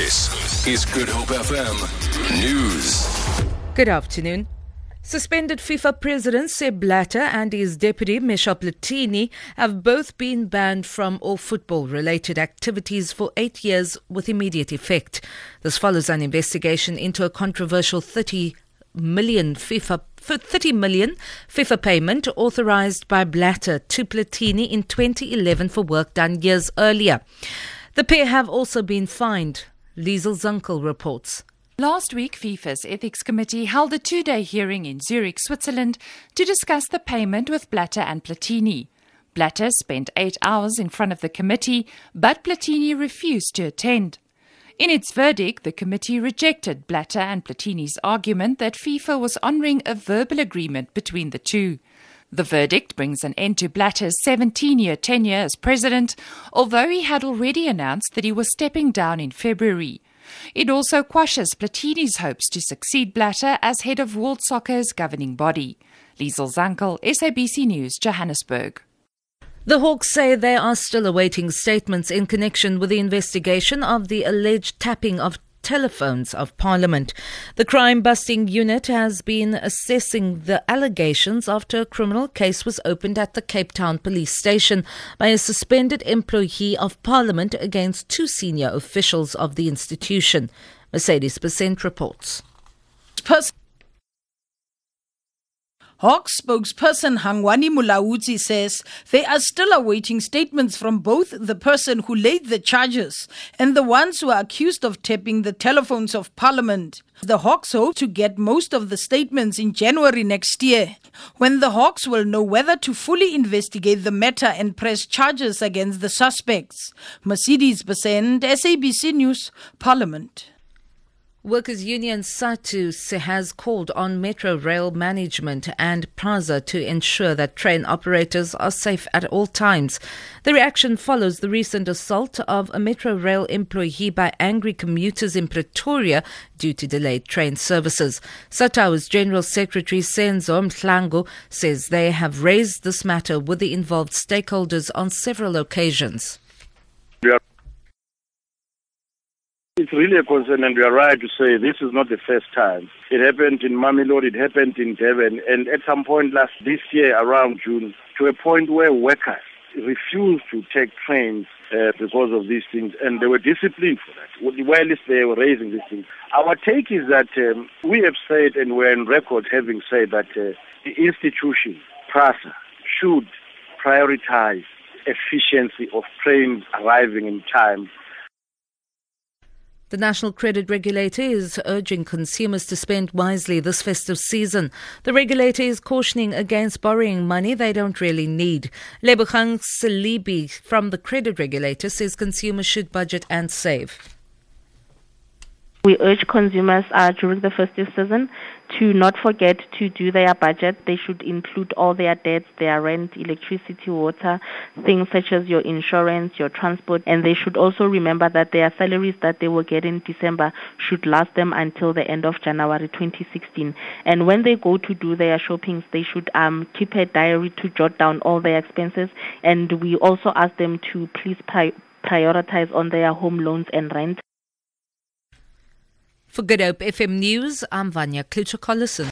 This is Good Hope FM News. Good afternoon. Suspended FIFA president Sepp Blatter and his deputy Michel Platini have both been banned from all football related activities for eight years with immediate effect. This follows an investigation into a controversial 30 million FIFA 30 million FIFA payment authorized by Blatter to Platini in 2011 for work done years earlier. The pair have also been fined. Liesel Zunkel reports. Last week, FIFA's Ethics Committee held a two day hearing in Zurich, Switzerland, to discuss the payment with Blatter and Platini. Blatter spent eight hours in front of the committee, but Platini refused to attend. In its verdict, the committee rejected Blatter and Platini's argument that FIFA was honouring a verbal agreement between the two. The verdict brings an end to Blatter's 17 year tenure as president, although he had already announced that he was stepping down in February. It also quashes Platini's hopes to succeed Blatter as head of World Soccer's governing body. Liesel Zankel, SABC News, Johannesburg. The Hawks say they are still awaiting statements in connection with the investigation of the alleged tapping of telephones of Parliament. The crime busting unit has been assessing the allegations after a criminal case was opened at the Cape Town police station by a suspended employee of Parliament against two senior officials of the institution. Mercedes Besent reports. Hawks spokesperson Hangwani Mulaudzi says they are still awaiting statements from both the person who laid the charges and the ones who are accused of tapping the telephones of Parliament. The Hawks hope to get most of the statements in January next year, when the Hawks will know whether to fully investigate the matter and press charges against the suspects. Mercedes Besent, SABC News, Parliament. Workers' Union SATAWU has called on Metro Rail Management and PRASA to ensure that train operators are safe at all times. The reaction follows the recent assault of a Metro Rail employee by angry commuters in Pretoria due to delayed train services. SATAWU's General Secretary Zenzo Mahlangu says they have raised this matter with the involved stakeholders on several occasions. It's really a concern, and we are right to say this is not the first time. It happened in Mamelodi, it happened in Devon, and at some point last this year, around June, to a point where workers refused to take trains uh, because of these things, and they were disciplined for that. While they were raising these things, our take is that um, we have said, and we're in record having said that uh, the institution, PRASA, should prioritize efficiency of trains arriving in time the National Credit Regulator is urging consumers to spend wisely this festive season. The regulator is cautioning against borrowing money they don't really need. Lebogang Salibi from the credit regulator says consumers should budget and save. We urge consumers uh, during the festive season to not forget to do their budget. They should include all their debts, their rent, electricity, water, things such as your insurance, your transport, and they should also remember that their salaries that they will get in December should last them until the end of January 2016. And when they go to do their shoppings, they should um, keep a diary to jot down all their expenses. And we also ask them to please pri- prioritize on their home loans and rent. For Good Hope FM News, I'm Vanya Klucher-Collison.